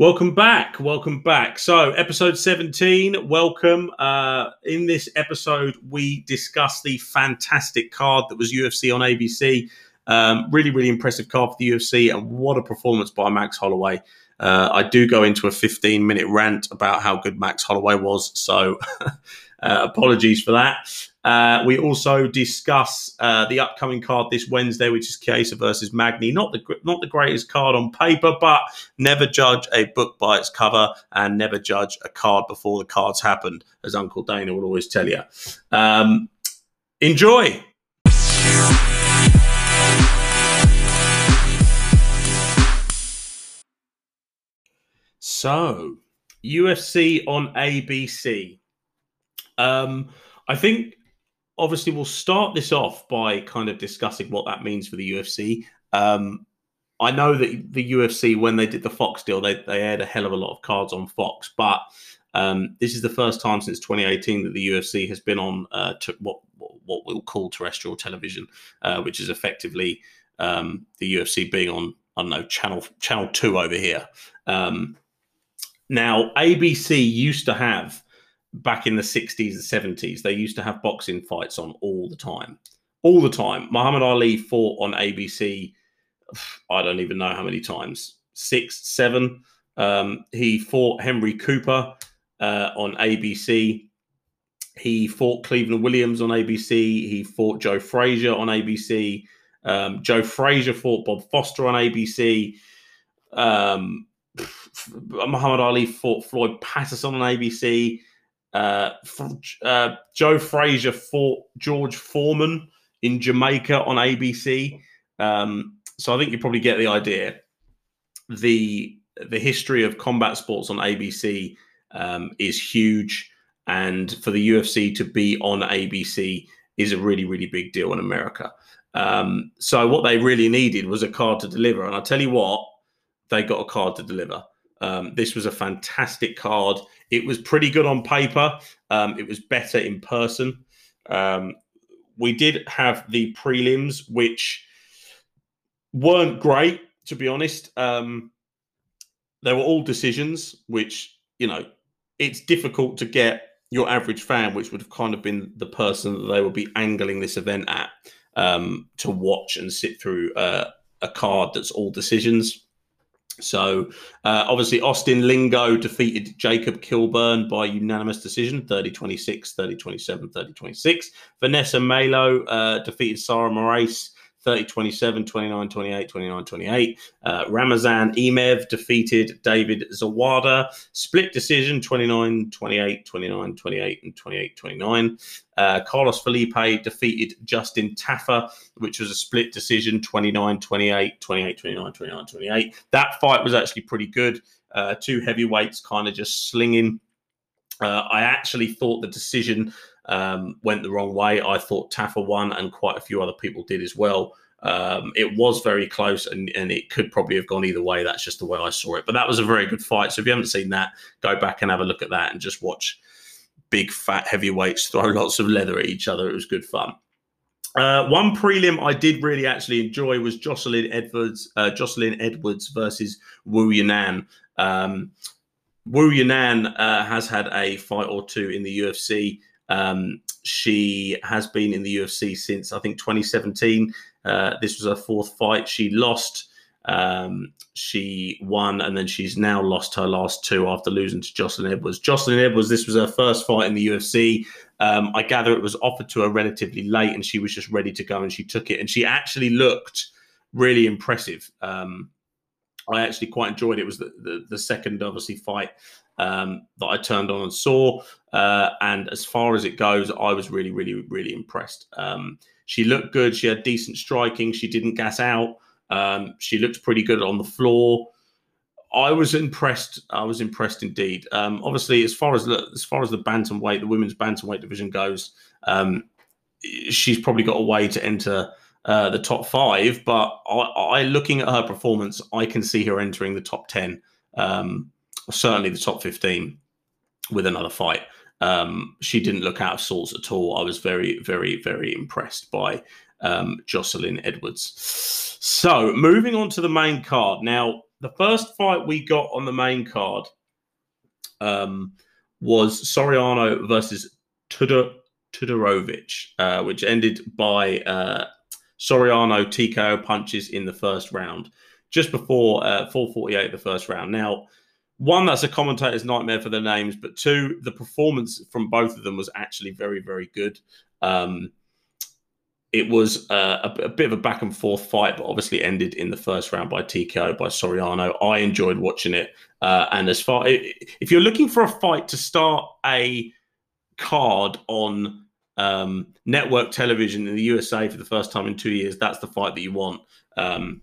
Welcome back. Welcome back. So, episode 17, welcome. Uh, in this episode, we discuss the fantastic card that was UFC on ABC. Um, really, really impressive card for the UFC, and what a performance by Max Holloway. Uh, I do go into a 15 minute rant about how good Max Holloway was, so uh, apologies for that. Uh, we also discuss uh, the upcoming card this Wednesday, which is Chiesa versus Magny. Not the not the greatest card on paper, but never judge a book by its cover, and never judge a card before the cards happened, as Uncle Dana will always tell you. Um, enjoy. So, UFC on ABC. Um, I think obviously we'll start this off by kind of discussing what that means for the UFC. Um, I know that the UFC, when they did the Fox deal, they, they aired a hell of a lot of cards on Fox, but um, this is the first time since 2018 that the UFC has been on uh, what what we'll call terrestrial television, uh, which is effectively um, the UFC being on I don't know channel channel two over here. Um, now ABC used to have back in the 60s and 70s, they used to have boxing fights on all the time. All the time. Muhammad Ali fought on ABC, I don't even know how many times six, seven. Um, he fought Henry Cooper uh, on ABC. He fought Cleveland Williams on ABC. He fought Joe Frazier on ABC. Um, Joe Frazier fought Bob Foster on ABC. Um, Muhammad Ali fought Floyd Patterson on ABC. Uh, uh, Joe Frazier fought George Foreman in Jamaica on ABC. Um, so I think you probably get the idea. The the history of combat sports on ABC um, is huge, and for the UFC to be on ABC is a really really big deal in America. Um, so what they really needed was a card to deliver, and I tell you what, they got a card to deliver. Um, this was a fantastic card. It was pretty good on paper. Um, it was better in person. Um, we did have the prelims, which weren't great, to be honest. Um, they were all decisions, which, you know, it's difficult to get your average fan, which would have kind of been the person that they would be angling this event at, um, to watch and sit through uh, a card that's all decisions. So uh, obviously Austin Lingo defeated Jacob Kilburn by unanimous decision 30 26, 30 27, 30 26. Vanessa Malo uh, defeated Sara Moraes 30 27, 29 28, 29 28. Uh, Ramazan Emeev defeated David Zawada. Split decision 29 28, 29 28, and 28 29. Uh, Carlos Felipe defeated Justin Tafa, which was a split decision 29 28, 28 29, 29 28. That fight was actually pretty good. Uh, two heavyweights kind of just slinging. Uh, I actually thought the decision um, went the wrong way. I thought Tafa won, and quite a few other people did as well. Um, it was very close, and, and it could probably have gone either way. That's just the way I saw it. But that was a very good fight. So if you haven't seen that, go back and have a look at that and just watch big fat heavyweights throw lots of leather at each other. It was good fun. Uh, one prelim I did really actually enjoy was Jocelyn Edwards, uh, Jocelyn Edwards versus Wu Yanan. Um, Wu Yanan uh, has had a fight or two in the UFC. Um, she has been in the UFC since I think 2017. Uh, this was her fourth fight. She lost. Um, she won, and then she's now lost her last two after losing to Jocelyn Edwards. Jocelyn Edwards, this was her first fight in the UFC. Um, I gather it was offered to her relatively late, and she was just ready to go, and she took it. And she actually looked really impressive. Um, I actually quite enjoyed it. it was the, the, the second, obviously, fight um, that I turned on and saw. Uh, and as far as it goes, I was really, really, really impressed. Um, she looked good. She had decent striking. She didn't gas out. Um, she looked pretty good on the floor. I was impressed. I was impressed indeed. Um, obviously, as far as the, as far as the bantamweight, the women's bantamweight division goes, um, she's probably got a way to enter uh, the top five. But I, I, looking at her performance, I can see her entering the top ten, um, certainly the top fifteen, with another fight. Um, she didn't look out of sorts at all. I was very, very, very impressed by um, Jocelyn Edwards. So, moving on to the main card. Now, the first fight we got on the main card um, was Soriano versus Tudor Todorovic, uh, which ended by uh, Soriano TKO punches in the first round, just before uh, 448 the first round. Now, one, that's a commentator's nightmare for their names, but two, the performance from both of them was actually very, very good. Um, it was uh, a, a, bit of a back and forth fight, but obviously ended in the first round by TKO by Soriano. I enjoyed watching it, uh, and as far if you're looking for a fight to start a card on um, network television in the USA for the first time in two years, that's the fight that you want. Um,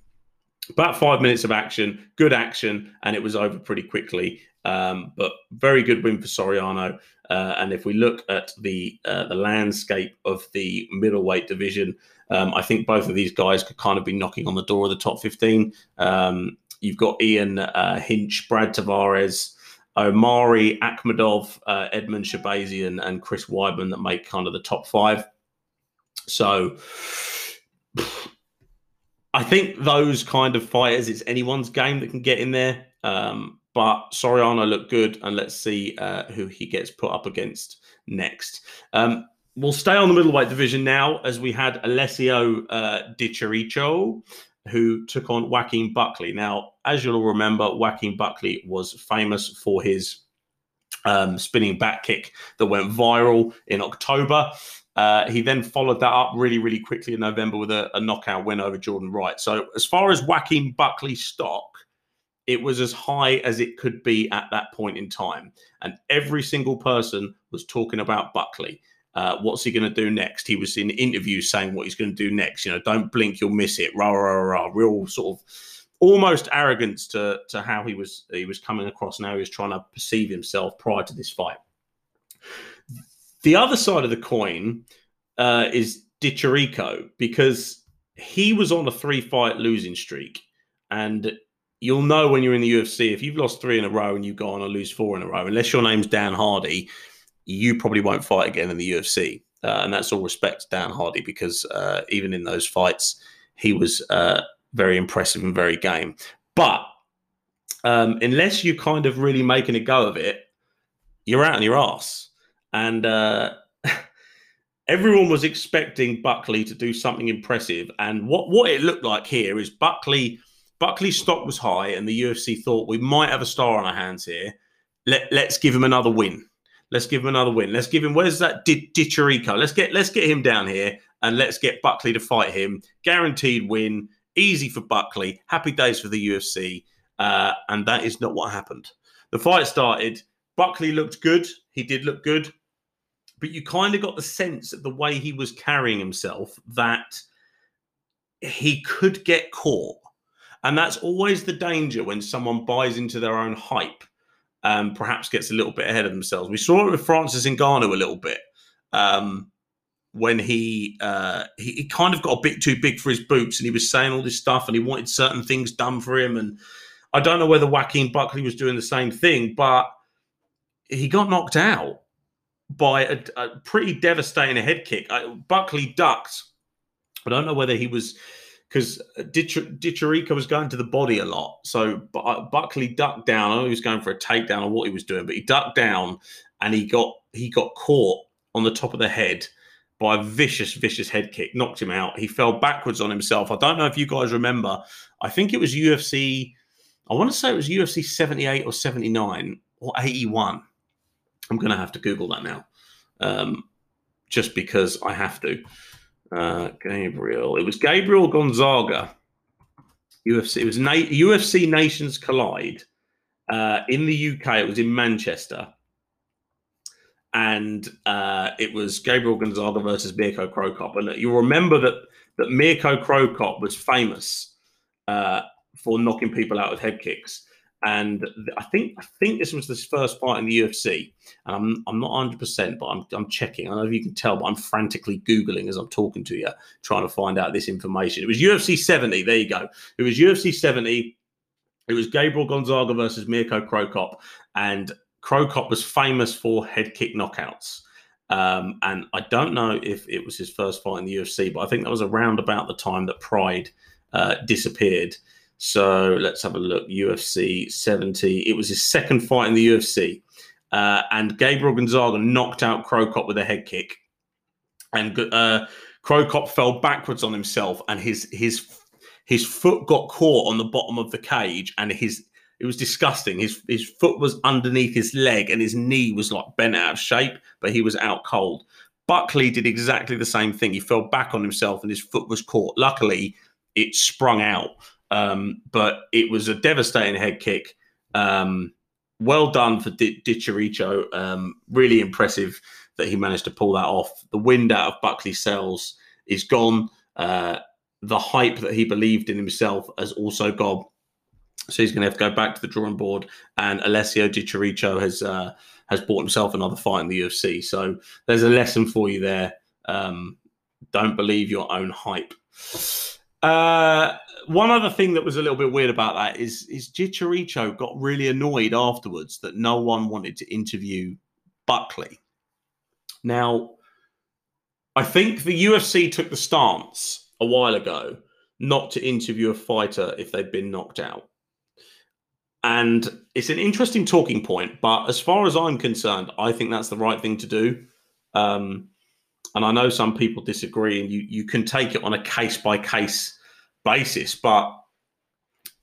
about five minutes of action, good action, and it was over pretty quickly. Um, but very good win for Soriano. Uh, and if we look at the uh, the landscape of the middleweight division, um, I think both of these guys could kind of be knocking on the door of the top 15. Um, you've got Ian uh, Heinisch, Brad Tavares, Omari Akhmedov, uh, Edmen Shahbazyan, and Chris Weidman that make kind of the top five. So think those kind of fighters, it's anyone's game that can get in there. Um, but Soriano looked good, and let's see uh, who he gets put up against next. Um, we'll stay on the middleweight division now, as we had Alessio uh, Di Chirico, who took on Joaquin Buckley. Now, as you'll remember, Joaquin Buckley was famous for his um, spinning back kick that went viral in October. Uh, he then followed that up really, really quickly in November with a, a, knockout win over Jordan Wright. So, as far as Joaquin Buckley stock, it was as high as it could be at that point in time. And every single person was talking about Buckley. Uh, what's he going to do next? He was in interviews saying what he's going to do next. You know, don't blink, you'll miss it. Rah rah rah. Real sort of almost arrogance to to how he was he was coming across. Now he was trying to perceive himself prior to this fight. The other side of the coin uh, is Di Chirico because he was on a three fight losing streak. And you'll know when you're in the UFC, if you've lost three in a row and you go on and lose four in a row, unless your name's Dan Hardy, you probably won't fight again in the UFC. Uh, and that's all respect to Dan Hardy because uh, even in those fights, he was uh, very impressive and very game. But um, unless you kind of really making a go of it, you're out on your ass. And uh, everyone was expecting Buckley to do something impressive. And what, what it looked like here is Buckley Buckley's stock was high, and the UFC thought we might have a star on our hands here. Let, let's give him another win. Let's give him another win. Let's give him. Where's that Chirico? Let's get let's get him down here and let's get Buckley to fight him. Guaranteed win. Easy for Buckley. Happy days for the UFC. Uh, and that is not what happened. The fight started. Buckley looked good. He did look good but you kind of got the sense that the way he was carrying himself that he could get caught. And that's always the danger when someone buys into their own hype and perhaps gets a little bit ahead of themselves. We saw it with Francis Ngannou a little bit um, when he, uh, he, he kind of got a bit too big for his boots and he was saying all this stuff and he wanted certain things done for him. And I don't know whether Joaquin Buckley was doing the same thing, but he got knocked out by a, a pretty devastating head kick. I, Buckley ducked. I don't know whether he was because Di was going to the body a lot. So uh, Buckley ducked down. I know he was going for a takedown or what he was doing, but he ducked down and he got he got caught on the top of the head by a vicious, vicious head kick, knocked him out. He fell backwards on himself. I don't know if you guys remember. I think it was UFC. I want to say it was UFC 78 or 79 or 81. I'm going to have to Google that now, um, just because I have to. Uh, Gabriel, it was Gabriel Gonzaga. UFC. It was Na- UFC Nations Collide uh, in the UK. It was in Manchester, and uh, it was Gabriel Gonzaga versus Mirko Cro Cop. And you'll remember that that Mirko Cro Cop was famous uh, for knocking people out with head kicks and I think I think this was his first fight in the UFC. And I'm I'm not 100, percent but I'm I'm checking. I don't know if you can tell, but I'm frantically googling as I'm talking to you, trying to find out this information. It was UFC 70. There you go. It was UFC 70. It was Gabriel Gonzaga versus Mirko Cro Cop, and Cro Cop was famous for head kick knockouts. Um, and I don't know if it was his first fight in the UFC, but I think that was around about the time that Pride uh, disappeared. So let's have a look. UFC 70. It was his second fight in the UFC. Uh, and Gabriel Gonzaga knocked out Cro Cop with a head kick. And uh, Cro Cop fell backwards on himself, and his his his foot got caught on the bottom of the cage, and his it was disgusting. His his foot was underneath his leg, and his knee was like bent out of shape, but he was out cold. Buckley did exactly the same thing. He fell back on himself, and his foot was caught. Luckily, it sprung out, um, but it was a devastating head kick. Um, well done for D-. Um, really impressive that he managed to pull that off. The wind out of Buckley's sails is gone. Uh, the hype that he believed in himself has also gone. So he's going to have to go back to the drawing board. And Alessio Di Chirico has uh, has bought himself another fight in the UFC. So there's a lesson for you there. Um, don't believe your own hype. Uh, one other thing that was a little bit weird about that is is Chirico got really annoyed afterwards that no one wanted to interview Buckley. Now, I think the UFC took the stance a while ago not to interview a fighter if they'd been knocked out. And it's an interesting talking point, but as far as I'm concerned, I think that's the right thing to do. Um, and I know some people disagree, and you you can take it on a case by case basis, but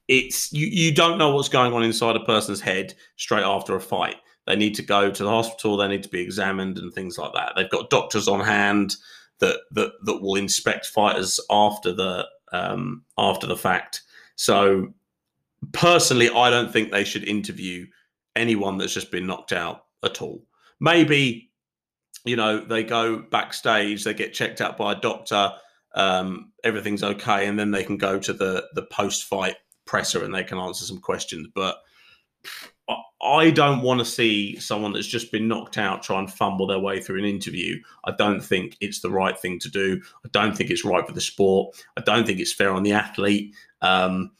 it's you you don't know what's going on inside a person's head straight after a fight. They need to go to the hospital. They need to be examined and things like that. They've got doctors on hand that that that will inspect fighters after the um, after the fact. So personally, I don't think they should interview anyone that's just been knocked out at all. Maybe you know they go backstage, they get checked out by a doctor, um, everything's okay, and then they can go to the the post fight presser and they can answer some questions. But I don't want to see someone that's just been knocked out try and fumble their way through an interview. I don't think it's the right thing to do. I don't think it's right for the sport. I don't think it's fair on the athlete. Um,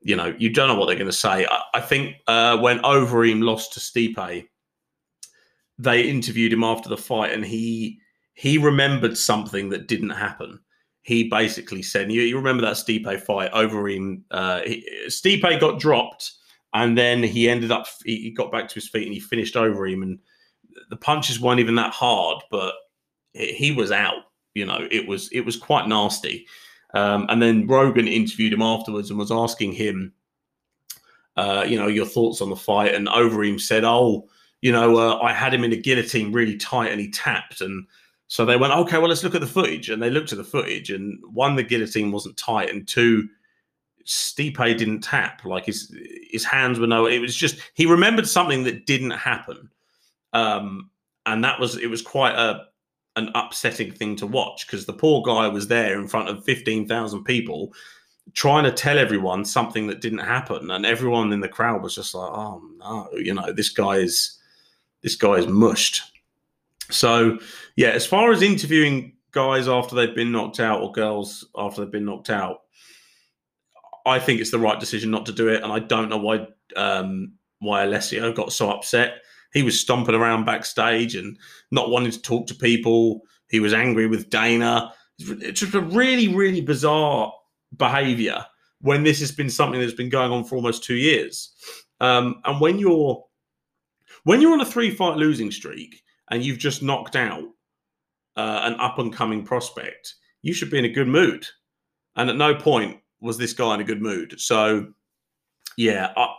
you know, you don't know what they're going to say. I, I think uh, when Overeem lost to Stipe, they interviewed him after the fight, and he he remembered something that didn't happen. He basically said, "You, you remember that Stipe fight? Overeem, uh, he, Stipe got dropped." and then he ended up he got back to his feet and he finished Overeem, and the punches weren't even that hard but he was out you know it was it was quite nasty um, and then rogan interviewed him afterwards and was asking him uh, you know your thoughts on the fight and Overeem said oh you know uh, i had him in a guillotine really tight and he tapped and so they went okay well let's look at the footage and they looked at the footage and one the guillotine wasn't tight and two Stipe didn't tap. Like his his hands were no. It was just he remembered something that didn't happen, um, and that was it was quite a an upsetting thing to watch because the poor guy was there in front of fifteen thousand people trying to tell everyone something that didn't happen, and everyone in the crowd was just like, "Oh no, you know, this guy is this guy is mushed." So yeah, as far as interviewing guys after they've been knocked out or girls after they've been knocked out I think it's the right decision not to do it, and I don't know why um, why Alessio got so upset. He was stomping around backstage and not wanting to talk to people. He was angry with Dana. It's just a really, really bizarre behavior when this has been something that's been going on for almost two years. Um, and when you're when you're on a three fight losing streak and you've just knocked out uh, an up and coming prospect, you should be in a good mood. And at no point was this guy in a good mood? So, yeah, I,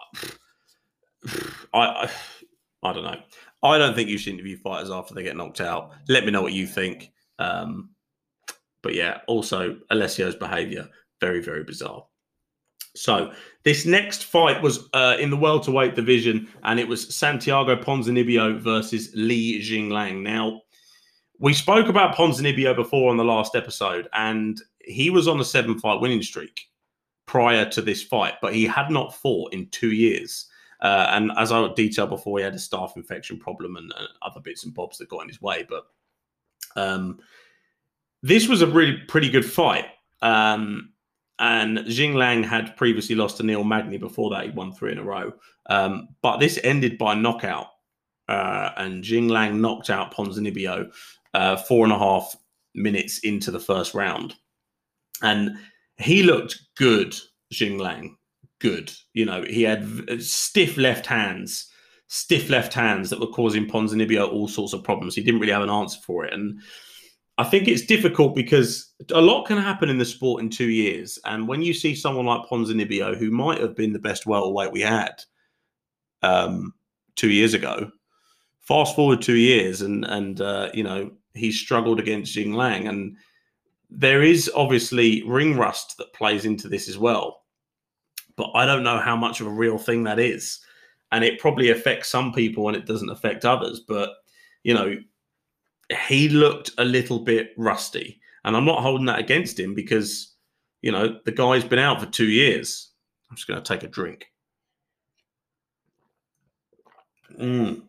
I, I don't know. I don't think you should interview fighters after they get knocked out. Let me know what you think. Um, but yeah, also Alessio's behaviour very very bizarre. So this next fight was uh, in the welterweight division, and it was Santiago Ponzinibbio versus Li Jingliang. Now, we spoke about Ponzinibbio before on the last episode, and he was on a seven-fight winning streak prior to this fight, but he had not fought in two years. Uh, and as I detailed before, he had a staph infection problem and, and, other bits and bobs that got in his way. But um, this was a really pretty good fight. Um, and Jingliang had previously lost to Neil Magny before that. He won three in a row. Um, but this ended by knockout. Uh, and Jingliang knocked out Ponzinibbio uh, four and a half minutes into the first round. And he looked good, Jingliang. good. You know, he had uh, stiff left hands, stiff left hands that were causing Ponzinibbio all sorts of problems. He didn't really have an answer for it, and I think it's difficult because a lot can happen in the sport in two years. And when you see someone like Ponzinibbio, who might have been the best welterweight we had um, two years ago, fast forward two years, and and uh, you know he struggled against Jingliang, and there is obviously ring rust that plays into this as well. But I don't know how much of a real thing that is, and it probably affects some people and it doesn't affect others. But you know, he looked a little bit rusty. And I'm not holding that against him because, you know, the guy's been out for two years. I'm just going to take a drink. Mm,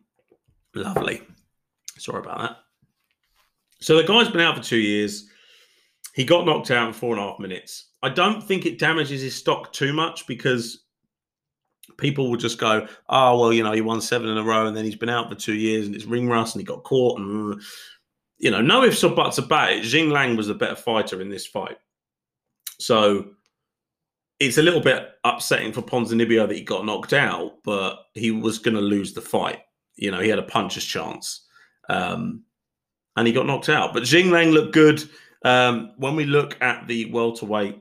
lovely. Sorry about that. So the guy's been out for two years. He got knocked out in four and a half minutes. I don't think it damages his stock too much because people will just go, oh, well, you know, he won seven in a row and then he's been out for two years and it's ring rust and he got caught. And, you know, no ifs or buts about it. Jingliang was the better fighter in this fight. So it's a little bit upsetting for Ponzinibbio that he got knocked out, but he was going to lose the fight. You know, he had a puncher's chance. Um, and he got knocked out. But Jingliang looked good. Um, when we look at the welterweight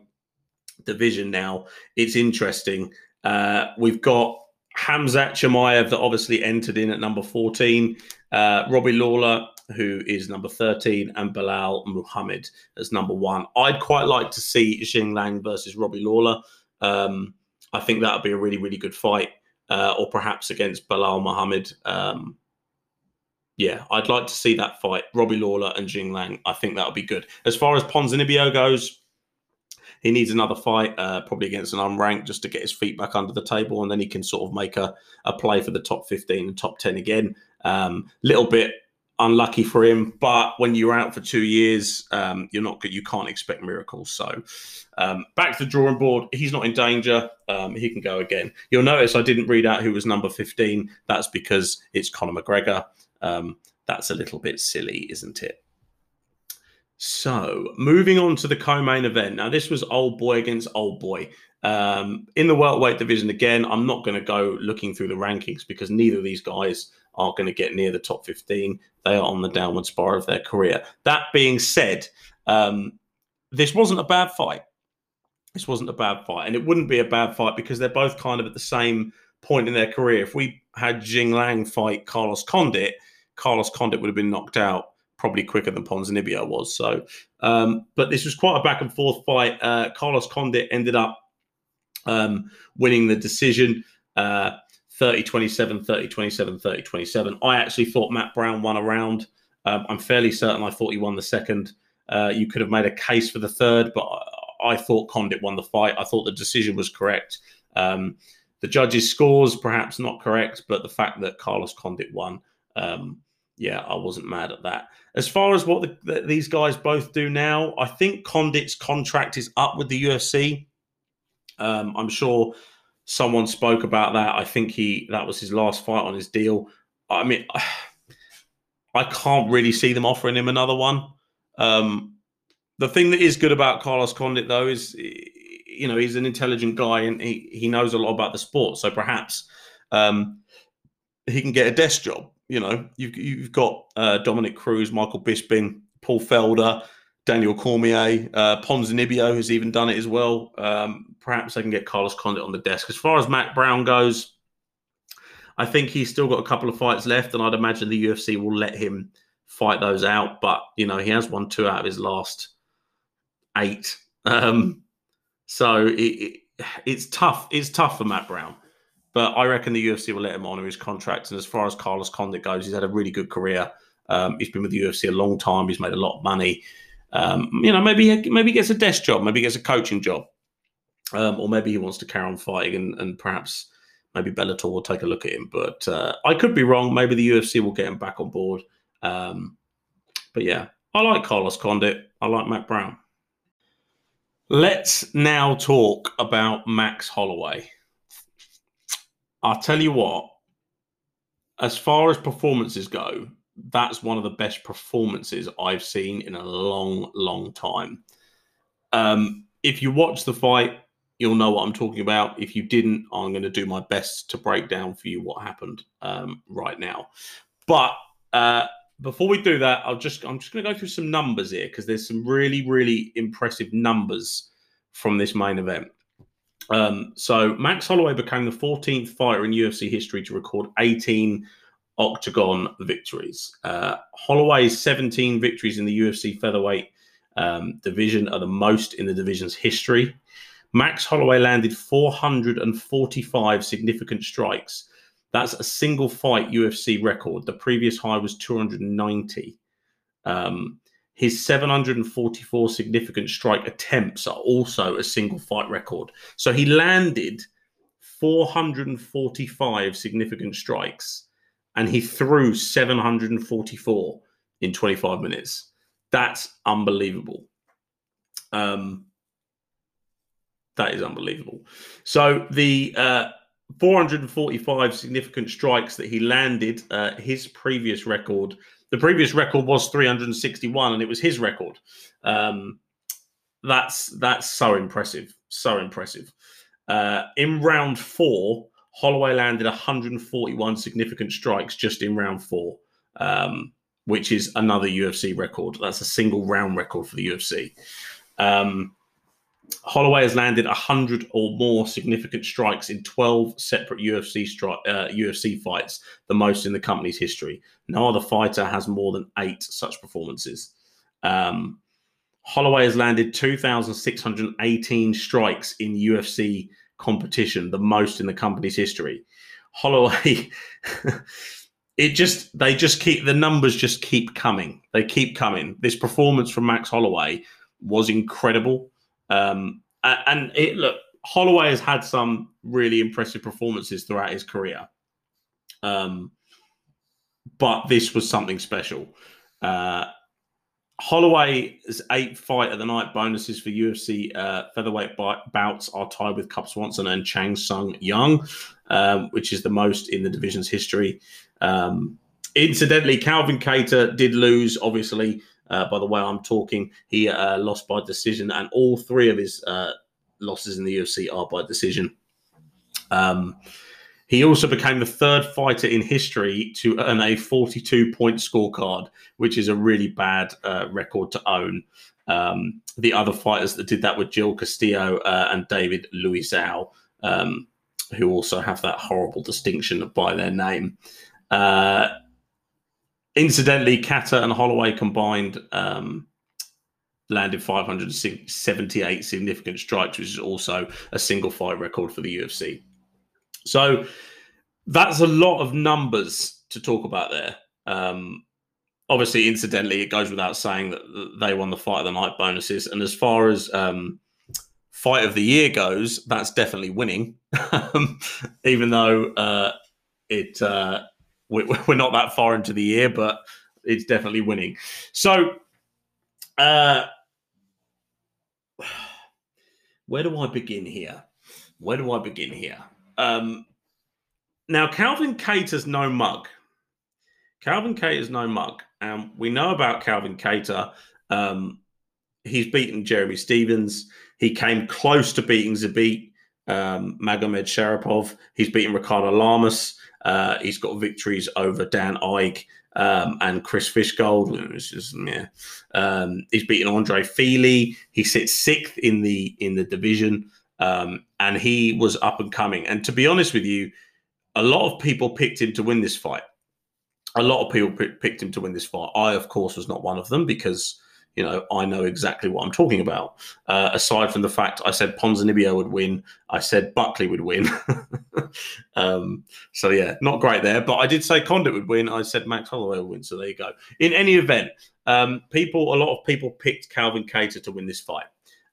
division now, it's interesting. Uh, we've got Hamzat Chimaev that obviously entered in at number 14, uh, Robbie Lawler, who is number 13, and Belal Muhammad as number one. I'd quite like to see Jingliang versus Robbie Lawler. Um, I think that would be a really, really good fight, uh, or perhaps against Belal Muhammad. Um, yeah, I'd like to see that fight, Robbie Lawler and Jingliang. I think that would be good. As far as Ponzinibbio goes, he needs another fight, uh, probably against an unranked, just to get his feet back under the table, and then he can sort of make a, a play for the top 15 and top 10 again. Um, little bit unlucky for him, but when you're out for two years, um, you're not. You can't expect miracles. So um, back to the drawing board. He's not in danger. Um, he can go again. You'll notice I didn't read out who was number 15. That's because it's Conor McGregor. Um, that's a little bit silly, isn't it? So, moving on to the co-main event. Now, this was old boy against old boy. Um, in the welterweight division, again, I'm not going to go looking through the rankings because neither of these guys are going to get near the top 15. They are on the downward spiral of their career. That being said, um, this wasn't a bad fight. This wasn't a bad fight, and it wouldn't be a bad fight because they're both kind of at the same point in their career. If we had Jingliang fight Carlos Condit, Carlos Condit would have been knocked out probably quicker than Ponzinibbio was. So, um, but this was quite a back and forth fight. Uh, Carlos Condit ended up um, winning the decision. Uh, 30 27, 30 27, 30 27. I actually thought Matt Brown won a round. Um, I'm fairly certain I thought he won the second. Uh, you could have made a case for the third, but I, I, thought Condit won the fight. I thought the decision was correct. Um, the judges' scores perhaps not correct, but the fact that Carlos Condit won, um, yeah, I wasn't mad at that. As far as what the, the, these guys both do now, I think Condit's contract is up with the UFC. Um, I'm sure someone spoke about that. I think he that was his last fight on his deal. I mean, I can't really see them offering him another one. Um, the thing that is good about Carlos Condit, though, is you know he's an intelligent guy and he he knows a lot about the sport. So perhaps um, he can get a desk job you know, you've you've got uh, Dominick Cruz, Michael Bisping, Paul Felder, Daniel Cormier, uh, Ponzinibbio has even done it as well. Um, perhaps they can get Carlos Condit on the desk. As far as Matt Brown goes, I think he's still got a couple of fights left, and I'd imagine the UFC will let him fight those out. But you know, he has won two out of his last eight, um, so it, it, it's tough. It's tough for Matt Brown. But I reckon the UFC will let him honour his contract. And as far as Carlos Condit goes, he's had a really good career. Um, he's been with the UFC a long time. He's made a lot of money. Um, you know, maybe he, maybe he gets a desk job, maybe he gets a coaching job, um, or maybe he wants to carry on fighting, and, and, perhaps maybe Bellator will take a look at him. But uh, I could be wrong. Maybe the UFC will get him back on board. Um, but yeah, I like Carlos Condit. I like Matt Brown. Let's now talk about Max Holloway. I'll tell you what, as far as performances go, that's one of the best performances I've seen in a long, long time. Um, if you watch the fight, you'll know what I'm talking about. If you didn't, I'm going to do my best to break down for you what happened um, right now. But uh, before we do that, I'll just I'm just going to go through some numbers here because there's some really really impressive numbers from this main event. Um, so Max Holloway became the 14th fighter in UFC history to record 18 octagon victories. Uh, Holloway's 17 victories in the UFC featherweight um, division are the most in the division's history. Max Holloway landed 445 significant strikes. That's a single fight UFC record. The previous high was 290. Um, his 744 significant strike attempts are also a single fight record. So he landed 445 significant strikes and he threw 744 in 25 minutes. That's unbelievable. Um, that is unbelievable. So the uh, 445 significant strikes that he landed, uh, his previous record the previous record was 361, and it was his record. Um, that's that's so impressive, so impressive. Uh, in round four, Holloway landed 141 significant strikes just in round four, um, which is another UFC record. That's a single round record for the UFC. Um, Holloway has landed 100 or more significant strikes in 12 separate UFC stri- uh, UFC fights, the most in the company's history. No other fighter has more than eight such performances. Um, Holloway has landed 2,618 strikes in UFC competition, the most in the company's history. Holloway, it just they just keep the numbers just keep coming. They keep coming. This performance from Max Holloway was incredible. Um, and it, look, Holloway has had some really impressive performances throughout his career. Um, but this was something special. Uh, Holloway's eight fight of the night bonuses for UFC uh, featherweight bouts are tied with Cub Swanson and Chan Sung Jung, um, which is the most in the division's history. Um, incidentally, Calvin Kattar did lose, obviously, uh, by the way I'm talking. He uh, lost by decision, and all three of his uh, losses in the UFC are by decision. Um, he also became the third fighter in history to earn a 42 point scorecard, which is a really bad uh, record to own. Um, the other fighters that did that were Jill Castillo uh, and David Luiz um, who also have that horrible distinction by their name. Incidentally, Kattar and Holloway combined um, landed 578 significant strikes, which is also a single fight record for the UFC. So that's a lot of numbers to talk about there. Um, obviously, incidentally, it goes without saying that they won the fight of the night bonuses. And as far as um, fight of the year goes, that's definitely winning, even though uh, it. Uh, we're not that far into the year, but it's definitely winning. So, uh, where do I begin here? Where do I begin here? Um, now, Calvin Kattar's no mug. Calvin Kattar's no mug. And we know about Calvin Kattar. Um, he's beaten Jeremy Stephens. He came close to beating Zabit um, Magomedsharipov. He's beaten Ricardo Lamas. Uh, he's got victories over Dan Ige um, and Chris Fishgold. Yeah. Um, he's beaten Andre Fili. He sits sixth in the in the division, um, and he was up and coming. And to be honest with you, a lot of people picked him to win this fight. A lot of people p- picked him to win this fight. I, of course, was not one of them because you know, I know exactly what I'm talking about. Uh, aside from the fact I said Ponzinibbio would win, I said Buckley would win. um, so yeah, not great there. But I did say Condit would win. I said Max Holloway would win. So there you go. In any event, um, people, a lot of people picked Calvin Kattar to win this fight.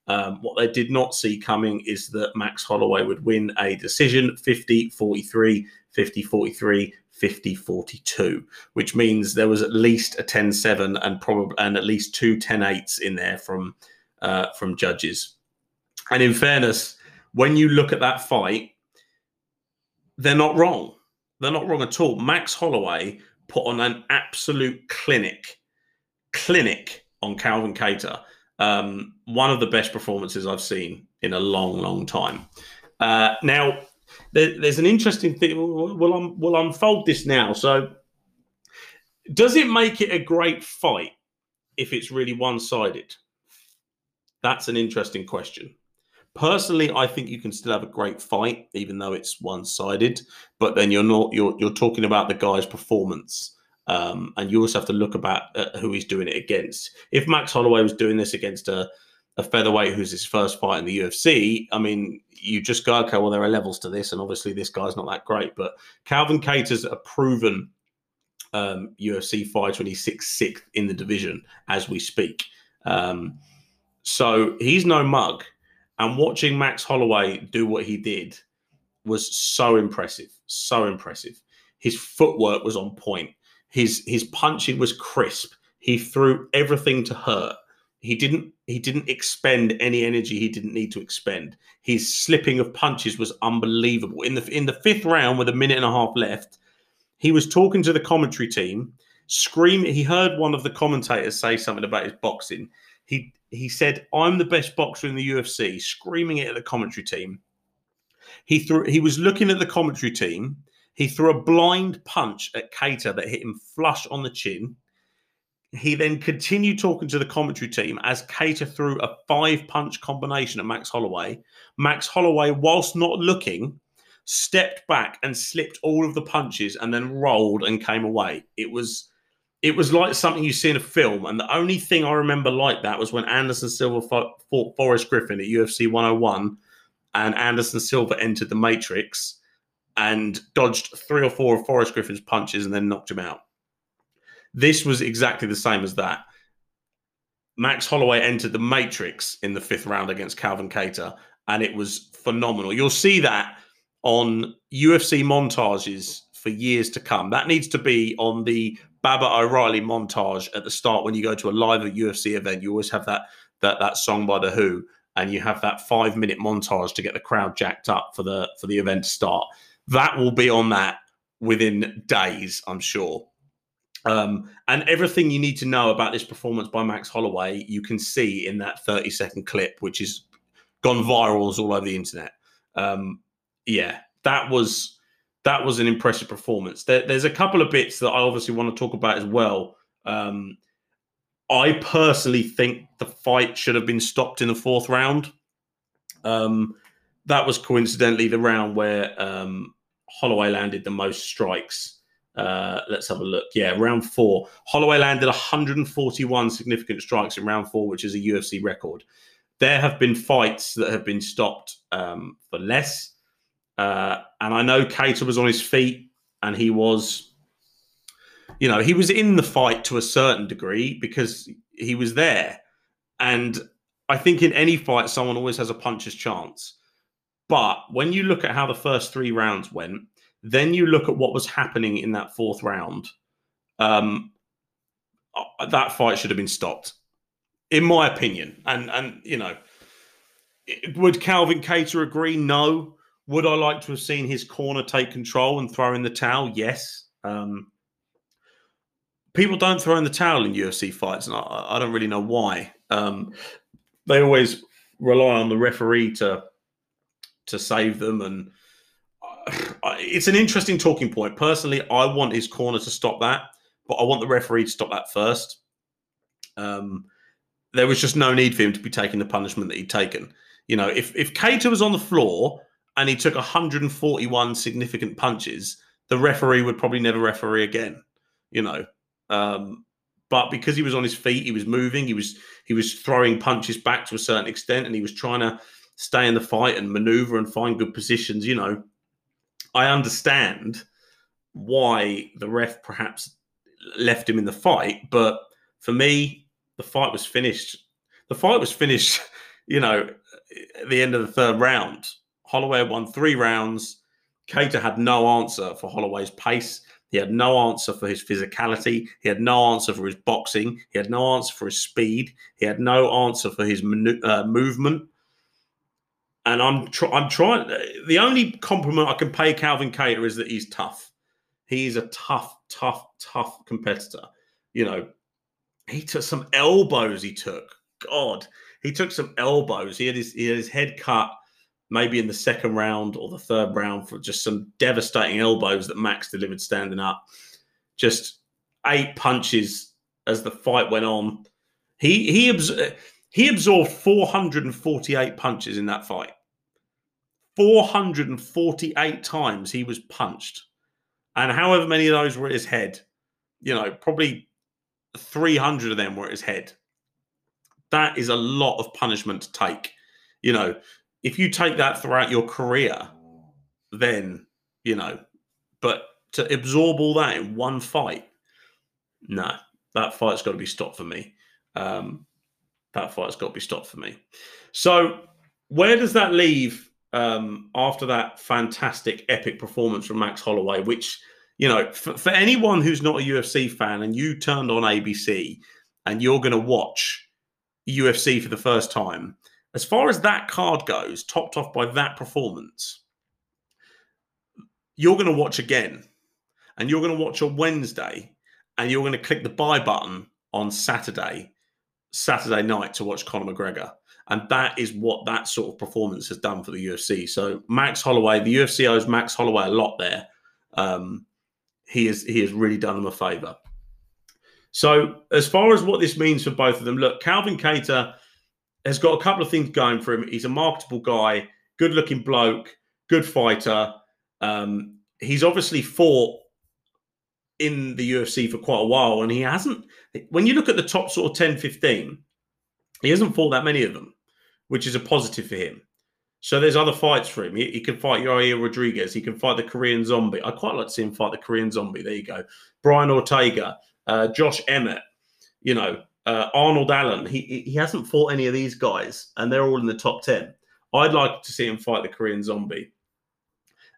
Um, what they did not see coming is that Max Holloway would win a decision 50 43, 50 43, 50 42, which means there was at least a 10 7 and probably and at least two 10 8s in there from uh, from judges. And in fairness, when you look at that fight, they're not wrong. They're not wrong at all. Max Holloway put on an absolute clinic, clinic on Calvin Kattar. Um, one of the best performances I've seen in a long, long time. Uh, now, there, there's an interesting thing. We'll, we'll, unfold this now. So, does it make it a great fight if it's really one sided? That's an interesting question. Personally, I think you can still have a great fight, even though it's one sided. But then you're not you're you're talking about the guy's performance. Um, and you also have to look about uh, who he's doing it against. If Max Holloway was doing this against a, a featherweight who's his first fight in the UFC, I mean, you just go, okay, well, there are levels to this, and obviously this guy's not that great. But Calvin Kattar's a proven um, UFC fighter, and he's in the division as we speak. Um, so he's no mug. And watching Max Holloway do what he did was so impressive, so impressive. His footwork was on point. His his punching was crisp. He threw everything to hurt. He didn't he didn't expend any energy he didn't need to expend. His slipping of punches was unbelievable. In the in the fifth round, with a minute and a half left, he was talking to the commentary team, screaming. He heard one of the commentators say something about his boxing. He he said, "I'm the best boxer in the UFC," screaming it at the commentary team. He threw. He was looking at the commentary team he threw a blind punch at Kattar that hit him flush on the chin. He then continued talking to the commentary team as Kattar threw a five punch combination at Max Holloway. Max Holloway, whilst not looking, stepped back and slipped all of the punches and then rolled and came away. It was it was like something you see in a film. And the only thing I remember like that was when Anderson Silva fought Forrest Griffin at UFC 101 and Anderson Silva entered the Matrix and dodged three or four of Forrest Griffin's punches and then knocked him out. This was exactly the same as that. Max Holloway entered the Matrix in the fifth round against Calvin Kattar, and it was phenomenal. You'll see that on UFC montages for years to come. That needs to be on the Baba O'Riley montage at the start when you go to a live UFC event. You always have that that that song by the Who, and you have that five minute montage to get the crowd jacked up for the for the event start that will be on that within days, I'm sure. Um, and everything you need to know about this performance by Max Holloway, you can see in that 30 second clip, which has gone viral all over the internet. Um, yeah, that was that was an impressive performance. There, there's a couple of bits that I obviously want to talk about as well. Um, I personally think the fight should have been stopped in the fourth round. Um, that was coincidentally the round where um, Holloway landed the most strikes. Uh, let's have a look. Yeah, round four. Holloway landed 141 significant strikes in round four, which is a UFC record. There have been fights that have been stopped um, for less. Uh, and I know Kattar was on his feet and he was, you know, he was in the fight to a certain degree because he was there. And I think in any fight, someone always has a puncher's chance. But when you look at how the first three rounds went, then you look at what was happening in that fourth round. Um, uh, that fight should have been stopped, in my opinion. And and you know, would Calvin Kattar agree? No. Would I like to have seen his corner take control and throw in the towel? Yes. Um, people don't throw in the towel in UFC fights, and I, I don't really know why. Um, they always rely on the referee to to save them. And uh, it's an interesting talking point. Personally, I want his corner to stop that, but I want the referee to stop that first. Um, there was just no need for him to be taking the punishment that he'd taken. You know, if if Kattar was on the floor and he took 141 significant punches, the referee would probably never referee again. You know, um, but because he was on his feet, he was moving, he was he was throwing punches back to a certain extent, and he was trying to stay in the fight and maneuver and find good positions, you know, I understand why the ref perhaps left him in the fight, but for me, the fight was finished. The fight was finished, you know, at the end of the third round. Holloway won three rounds. Kattar had no answer for Holloway's pace. He had no answer for his physicality. He had no answer for his boxing. He had no answer for his speed. He had no answer for his uh, movement and I'm tr- I'm trying. The only compliment I can pay Calvin Kattar is that he's tough. He's a tough, tough, tough competitor. You know, he took some elbows. He took God. he took some elbows. He had his he had his head cut maybe in the second round or the third round for just some devastating elbows that Max delivered standing up. Just eight punches as the fight went on. He he abs- he absorbed 448 punches in that fight. 448 times he was punched. And however many of those were at his head, you know, probably 300 of them were at his head. That is a lot of punishment to take. You know, if you take that throughout your career, then, you know, but to absorb all that in one fight, no, that fight's got to be stopped for me. Um, that fight's got to be stopped for me. So, where does that leave um, after that fantastic, epic performance from Max Holloway? Which, you know, for, for anyone who's not a UFC fan and you turned on ABC and you're going to watch UFC for the first time, as far as that card goes, topped off by that performance, you're going to watch again and you're going to watch on Wednesday and you're going to click the buy button on Saturday, Saturday night to watch Conor McGregor. And that is what that sort of performance has done for the UFC. So Max Holloway, the UFC owes Max Holloway a lot there. Um, he has he has really done them a favour. So as far as what this means for both of them, look, Calvin Kattar has got a couple of things going for him. He's a marketable guy, good looking bloke, good fighter. Um, he's obviously fought in the UFC for quite a while, and he hasn't. When you look at the top sort of 10, 15, he hasn't fought that many of them, which is a positive for him. So there's other fights for him. He, he can fight Yair Rodriguez. He can fight the Korean Zombie. I quite like to see him fight the Korean Zombie. There you go. Brian Ortega, uh, Josh Emmett. You know, uh, Arnold Allen. He he hasn't fought any of these guys, and they're all in the top ten. I'd like to see him fight the Korean Zombie.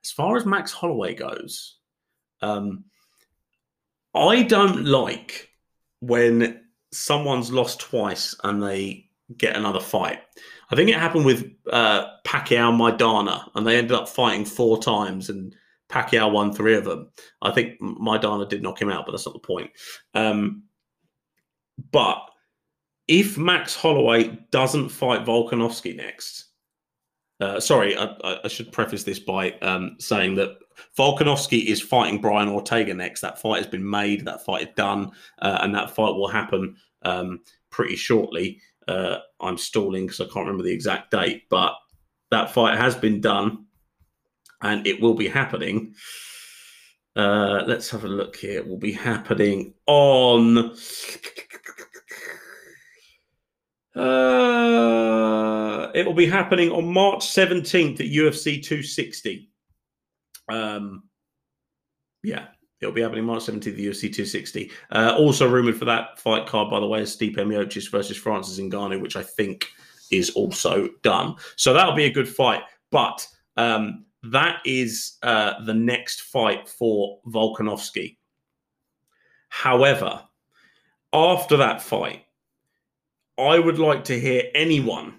As far as Max Holloway goes, um, I don't like when someone's lost twice and they get another fight. I think it happened with uh, Pacquiao Maidana, and they ended up fighting four times, and Pacquiao won three of them. I think Maidana did knock him out, but that's not the point. Um, but if Max Holloway doesn't fight Volkanovski next, uh, sorry, I, I, should preface this by um, saying that Volkanovski is fighting Brian Ortega next. That fight has been made, that fight is done, uh, and that fight will happen um, pretty shortly. Uh, I'm stalling because I can't remember the exact date, but that fight has been done and it will be happening. Uh, let's have a look here. It will be happening on uh, it will be happening on March 17th at UFC 260. Um, yeah, it'll be happening March 17th at UFC 260. Uh, also rumored for that fight card, by the way, is Stipe Miocic versus Francis Ngannou, which I think is also done. So that'll be a good fight. But um, that is uh, the next fight for Volkanovski. However, after that fight, I would like to hear anyone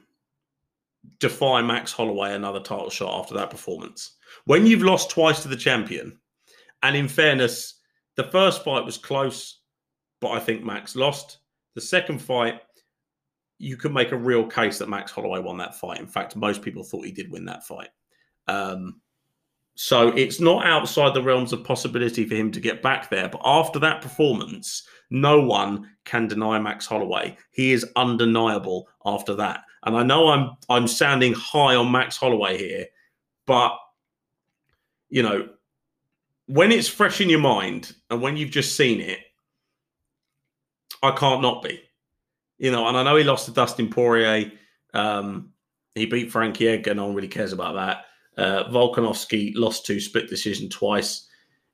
defy Max Holloway another title shot after that performance. When you've lost twice to the champion, and in fairness, the first fight was close, but I think Max lost. The second fight, you can make a real case that Max Holloway won that fight. In fact, most people thought he did win that fight. Um, so it's not outside the realms of possibility for him to get back there. But after that performance, no one can deny Max Holloway. He is undeniable after that. And I know I'm I'm sounding high on Max Holloway here, but you know, when it's fresh in your mind and when you've just seen it, I can't not be. You know, and I know he lost to Dustin Poirier. Um, he beat Frankie Edgar. No one really cares about that. Uh, Volkanovski lost to split decision twice.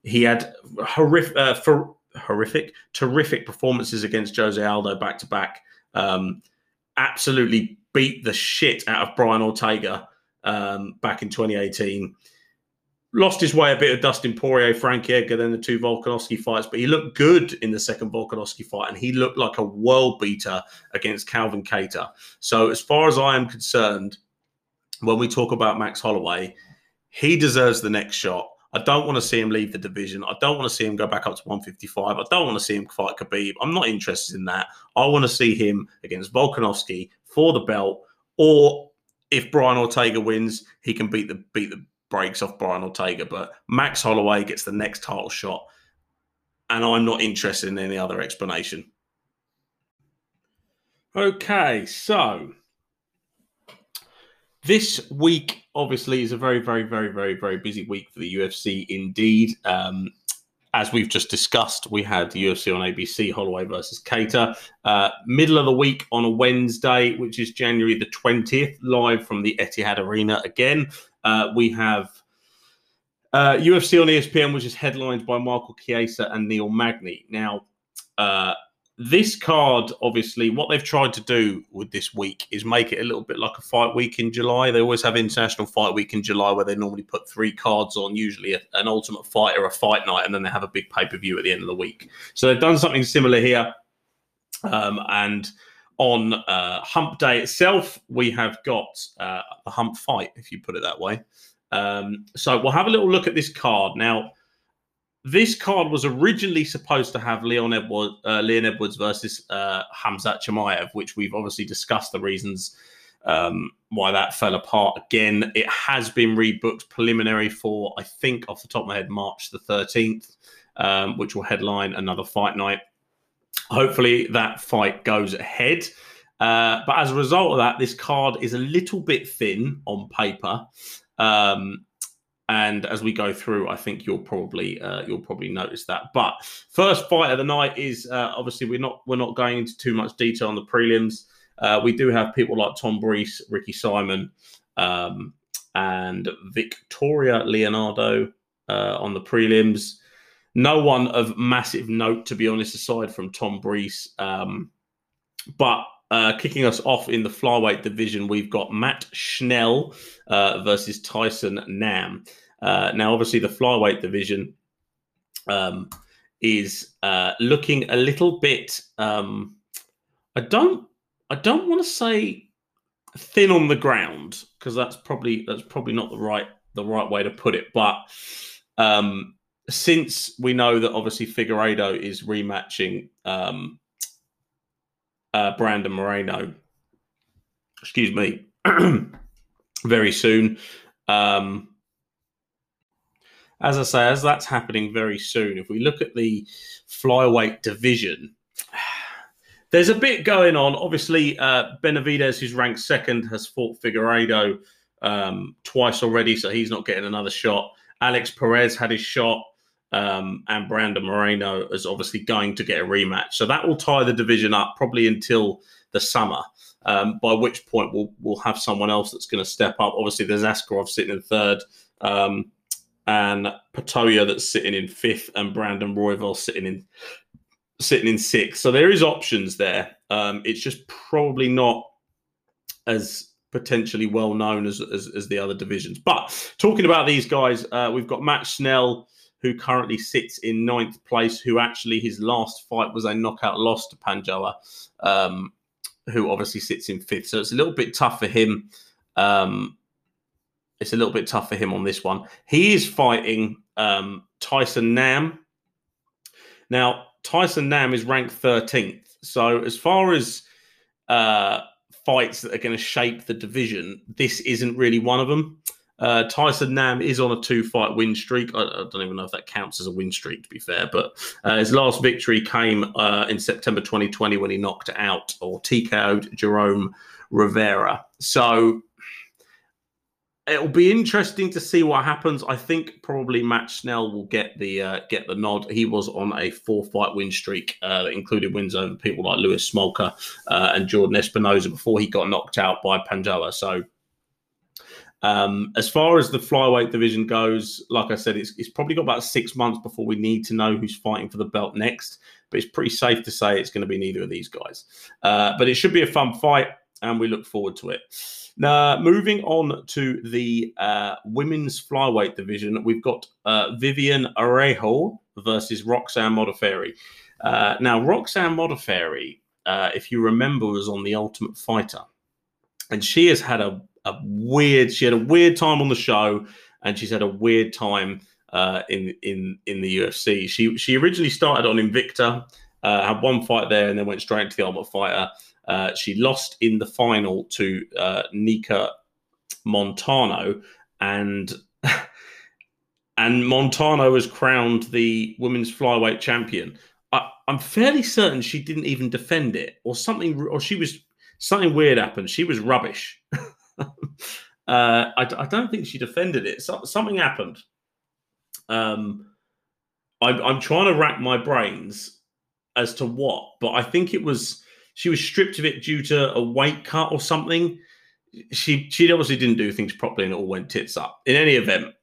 He had horrific, uh, for, horrific, terrific performances against Jose Aldo back to back. Um, absolutely beat the shit out of Brian Ortega um, back in 2018. Lost his way a bit of Dustin Poirier, Frankie Edgar, then the two Volkanovski fights, but he looked good in the second Volkanovski fight, and he looked like a world beater against Calvin Kattar. So, as far as I am concerned, when we talk about Max Holloway, he deserves the next shot. I don't want to see him leave the division. I don't want to see him go back up to 155. I don't want to see him fight Khabib. I'm not interested in that. I want to see him against Volkanovski for the belt, or if Brian Ortega wins, he can beat the beat the brakes off Brian Ortega. But Max Holloway gets the next title shot, and I'm not interested in any other explanation. Okay, so this week obviously is a very, very, very, very, very busy week for the UFC indeed. Um, as we've just discussed, we had the UFC on ABC, Holloway versus Kattar. Uh, middle of the week on a Wednesday, which is January the 20th, live from the Etihad Arena again. Uh, we have uh, UFC on ESPN, which is headlined by Michael Chiesa and Neil Magny. Now, uh, this card, obviously, what they've tried to do with this week is make it a little bit like a fight week in July. They always have International Fight Week in July where they normally put three cards on, usually a, an Ultimate Fighter, a fight night, and then they have a big pay per view at the end of the week. So they've done something similar here. Um, and on uh, Hump Day itself, we have got uh, the Hump Fight, if you put it that way. Um, so we'll have a little look at this card now this card was originally supposed to have Leon Edwards, uh, Leon Edwards versus uh, Khamzat Chimaev, which we've obviously discussed the reasons um, why that fell apart. Again, it has been rebooked preliminary for, I think, off the top of my head, March the 13th, um, which will headline another fight night. Hopefully, that fight goes ahead. Uh, but as a result of that, this card is a little bit thin on paper. Um, and as we go through, I think you'll probably uh, you'll probably notice that. But first fight of the night is uh, obviously we're not we're not going into too much detail on the prelims. Uh, we do have people like Tom Breese, Ricky Simon, um, and Victoria Leonardo uh, on the prelims. No one of massive note, to be honest, aside from Tom Breese. Um, but uh, kicking us off in the flyweight division, we've got Matt Schnell uh, versus Tyson Nam. Uh, now, obviously, the flyweight division um, is uh, looking a little bit. Um, I don't. I don't want to say thin on the ground because that's probably that's probably not the right the right way to put it. But um, since we know that obviously Figueiredo is rematching um, uh, Brandon Moreno, excuse me, very soon. Um, as I say, as that's happening very soon, if we look at the flyweight division, there's a bit going on. Obviously, uh, Benavidez, who's ranked second, has fought Figueiredo um, twice already, so he's not getting another shot. Alex Perez had his shot um, and Brandon Moreno is obviously going to get a rematch. So that will tie the division up probably until the summer. Um, by which point we'll we'll have someone else that's going to step up. Obviously, there's Askarov sitting in third, um, and Pantoja that's sitting in fifth, and Brandon Royval sitting in sitting in sixth. So there is options there. Um, it's just probably not as potentially well known as, as, as the other divisions. But talking about these guys, uh, we've got Matt Schnell who currently sits in ninth place, who actually his last fight was a knockout loss to Pantoja, um, who obviously sits in fifth. So it's a little bit tough for him. Um, it's a little bit tough for him on this one. He is fighting um, Tyson Nam. Now, Tyson Nam is ranked 13th. So as far as uh, fights that are going to shape the division, this isn't really one of them. Uh, Tyson Nam is on a two fight win streak. I, I, don't even know if that counts as a win streak, to be fair. But uh, his last victory came uh, in September 2020 when he knocked out or TKO'd Jerome Rivera. So it'll be interesting to see what happens. I think probably Matt Schnell will get the uh, get the nod. He was on a four fight win streak uh, that included wins over people like Louis Smolka uh, and Jordan Espinosa before he got knocked out by Pantoja. So um, as far as the flyweight division goes, like I said, it's, it's probably got about six months before we need to know who's fighting for the belt next. But it's pretty safe to say it's going to be neither of these guys. Uh, but it should be a fun fight, and we look forward to it. Now, moving on to the uh, women's flyweight division, we've got uh, Vivian Arejo versus Roxanne Modafferi. Uh, now, Roxanne Modafferi, uh, if you remember, was on The Ultimate Fighter, and she has had a a weird. She had a weird time on the show, and she's had a weird time uh, in in in the UFC. She she originally started on Invicta, uh, had one fight there, and then went straight into the Ultimate Fighter. Uh, she lost in the final to uh, Nika Montano, and and Montano was crowned the women's flyweight champion. I, am fairly certain she didn't even defend it, or something, or she was something weird happened. She was rubbish. uh, I, I, don't think she defended it. So, something happened. Um, I'm, I'm trying to rack my brains as to what, but I think it was she was stripped of it due to a weight cut or something. She she obviously didn't do things properly and it all went tits up. In any event,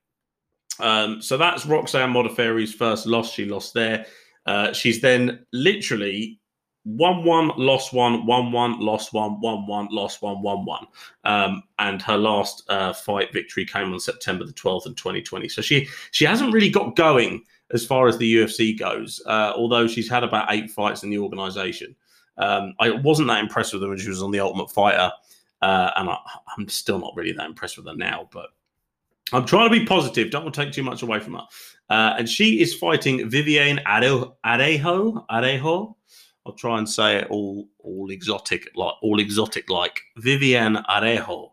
um, so that's Roxanne Modafferi's first loss. She lost there. Uh, she's then literally one one, lost one, one one, lost one, one one, lost one, one one. Um, and her last uh, fight victory came on September the twelfth in twenty twenty. So she she hasn't really got going as far as the UFC goes. Uh, although she's had about eight fights in the organization. Um, I wasn't that impressed with her when she was on the Ultimate Fighter, uh, and I, I'm still not really that impressed with her now. But I'm trying to be positive. Don't want to take too much away from her. Uh, and she is fighting Viviane Arejo. Arejo. I'll try and say it all all exotic like all exotic like Viviane Arejo,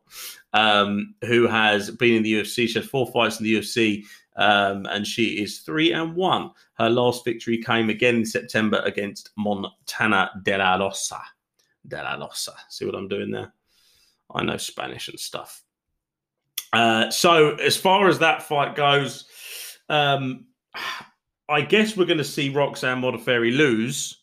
um, who has been in the UFC. She had four fights in the UFC, um, and she is three and one. Her last victory came again in September against Montana de la Rosa. De la Rosa. See what I'm doing there? I know Spanish and stuff. Uh, so as far as that fight goes, um, I guess we're going to see Roxanne Modafferi lose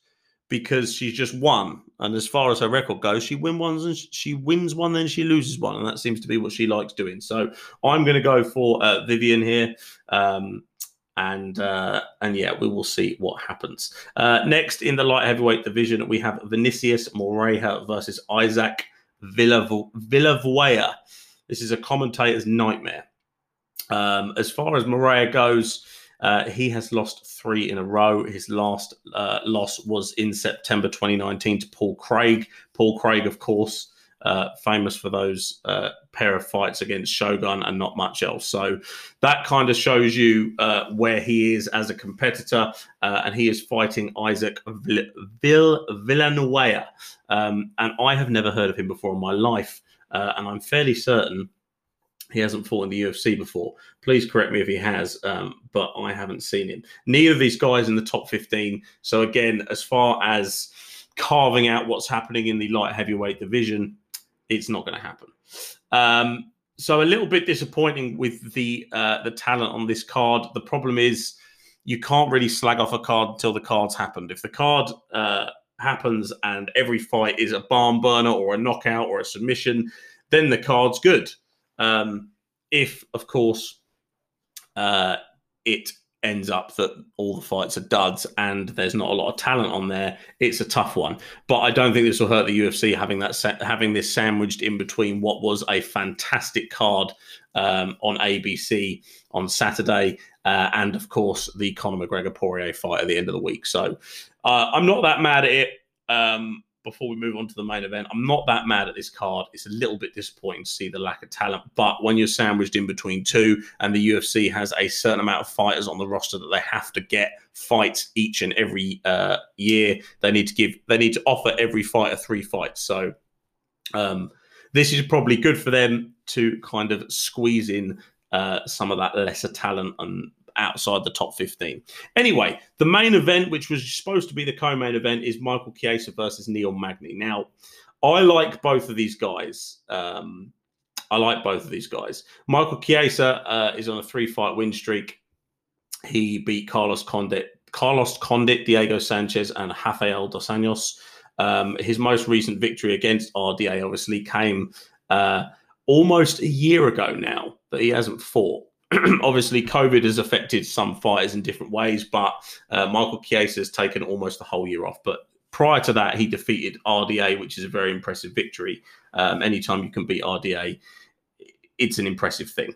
because she's just won. And as far as her record goes, she wins one and she wins one, then she loses one, and that seems to be what she likes doing. So I'm going to go for uh, Vivian here. Um, and uh, and yeah, we will see what happens. Uh, next in the light heavyweight division, we have Vinicius Moreira versus Isaac Villanueva. This is a commentator's nightmare. Um, as far as Moreira goes, uh, he has lost three in a row. His last uh, loss was in September 2019 to Paul Craig. Paul Craig, of course, uh, famous for those uh, pair of fights against Shogun and not much else. So that kind of shows you uh, where he is as a competitor, uh, and he is fighting Isaac Vill- Villanueva. Um, and I have never heard of him before in my life and I'm fairly certain he hasn't fought in the UFC before. Please correct me if he has, um, but I haven't seen him. Neither of these guys in the top 15. So again, as far as carving out what's happening in the light heavyweight division, it's not going to happen. Um, so a little bit disappointing with the uh, the talent on this card. The problem is you can't really slag off a card until the card's happened. If the card uh, happens and every fight is a barn burner or a knockout or a submission, then the card's good. Um, if, of course, uh, it ends up that all the fights are duds and there's not a lot of talent on there, it's a tough one. But I don't think this will hurt the UFC having that having this sandwiched in between what was a fantastic card um, on ABC on Saturday, uh, and of course the Conor McGregor Poirier fight at the end of the week. So uh, I'm not that mad at it. Um, before we move on to the main event, I'm not that mad at this card. It's a little bit disappointing to see the lack of talent, but when you're sandwiched in between two, and the UFC has a certain amount of fighters on the roster that they have to get fights each and every uh, year, they need to give, they need to offer every fighter three fights. So, um, this is probably good for them to kind of squeeze in uh, some of that lesser talent and outside the top 15. Anyway, the main event, which was supposed to be the co main event, is Michael Chiesa versus Neil Magny. Now, I like both of these guys. Um, I like both of these guys. Michael Chiesa uh, is on a three fight win streak. He beat Carlos Condit, Carlos Condit, Diego Sanchez, and Rafael Dos Anjos. Um, his most recent victory against RDA obviously came uh, almost a year ago now that he hasn't fought. obviously, COVID has affected some fighters in different ways, but uh, Michael Chiesa has taken almost the whole year off. But prior to that, he defeated RDA, which is a very impressive victory. Um, anytime you can beat RDA, it's an impressive thing.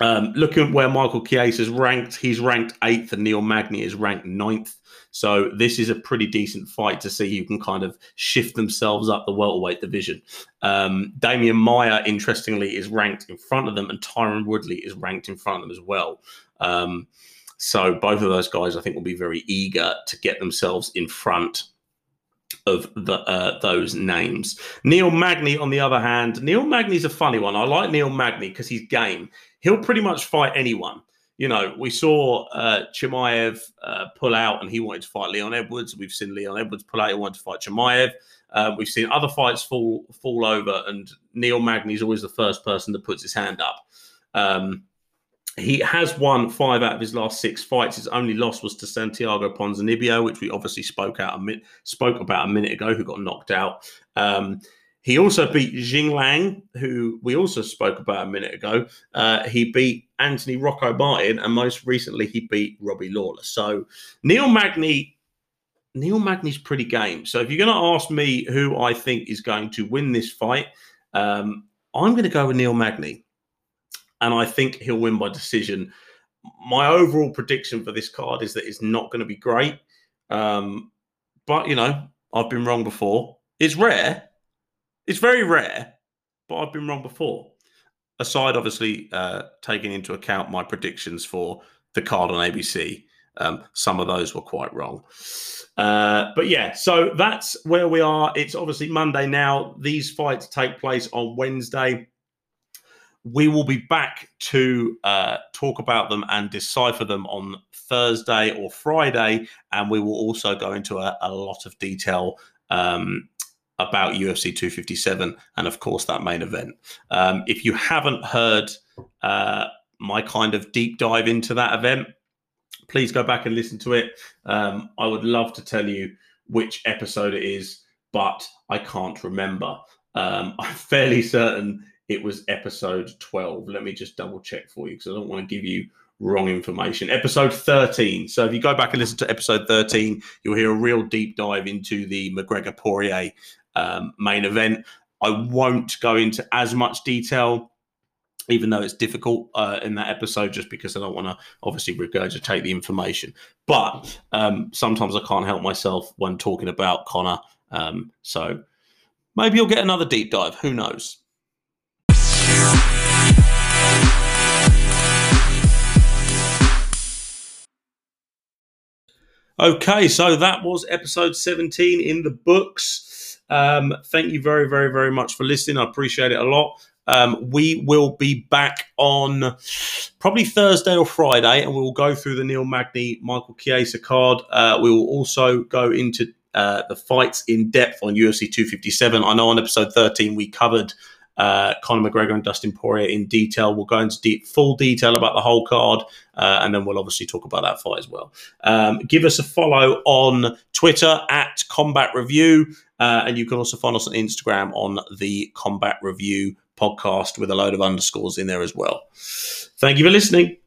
Um, looking at where Michael Chiesa is ranked, he's ranked eighth, and Neil Magny is ranked ninth. So this is a pretty decent fight to see who can kind of shift themselves up the welterweight division. Um, Demian Maia, interestingly, is ranked in front of them, and Tyron Woodley is ranked in front of them as well. Um, so both of those guys, I think, will be very eager to get themselves in front of the, uh, those names. Neil Magny, on the other hand, Neil Magny's a funny one. I like Neil Magny because he's game. He'll pretty much fight anyone. You know, we saw uh, Chimaev uh, pull out and he wanted to fight Leon Edwards. We've seen Leon Edwards pull out, he wanted to fight Chimaev. Um, we've seen other fights fall fall over, and Neil Magny is always the first person that puts his hand up. Um, he has won five out of his last six fights. His only loss was to Santiago Ponzinibbio, which we obviously spoke out a mi- spoke about a minute ago, who got knocked out. Um, he also beat Jingliang, who we also spoke about a minute ago. Uh, he beat Anthony Rocco Martin, and most recently he beat Robbie Lawler. So Neil Magny, Neil Magny's pretty game. So if you're going to ask me who I think is going to win this fight, um, I'm going to go with Neil Magny and I think he'll win by decision. My overall prediction for this card is that it's not going to be great, um, but you know I've been wrong before. It's rare, it's very rare, but I've been wrong before. Aside, obviously, uh, taking into account my predictions for the card on ABC, um, some of those were quite wrong. Uh, but yeah, so that's where we are. It's obviously Monday now. These fights take place on Wednesday we will be back to uh, talk about them and decipher them on Thursday or Friday, and we will also go into a, a lot of detail um, about UFC 257 and, of course, that main event. Um, if you haven't heard uh, my kind of deep dive into that event, please go back and listen to it. Um, I would love to tell you which episode it is, but I can't remember. Um, I'm fairly certain it was episode 12. Let me just double check for you because I don't want to give you wrong information. Episode 13. So if you go back and listen to episode 13, you'll hear a real deep dive into the McGregor Poirier um, main event. I won't go into as much detail, even though it's difficult uh, in that episode, just because I don't want to obviously regurgitate the information. But um, sometimes I can't help myself when talking about Conor. Um, so maybe you'll get another deep dive. Who knows? Okay, so that was episode 17 in the books. Um, thank you very, very, very much for listening. I appreciate it a lot. Um, we will be back on probably Thursday or Friday, and we will go through the Neil Magny, Michael Chiesa card. Uh, we will also go into uh, the fights in depth on UFC 257. I know on episode 13 we covered uh, Conor McGregor and Dustin Poirier in detail. We'll go into deep, full detail about the whole card, uh, and then we'll obviously talk about that fight as well. Um, give us a follow on Twitter at Combat Review, uh, and you can also find us on Instagram on the Combat Review podcast with a load of underscores in there as well. Thank you for listening.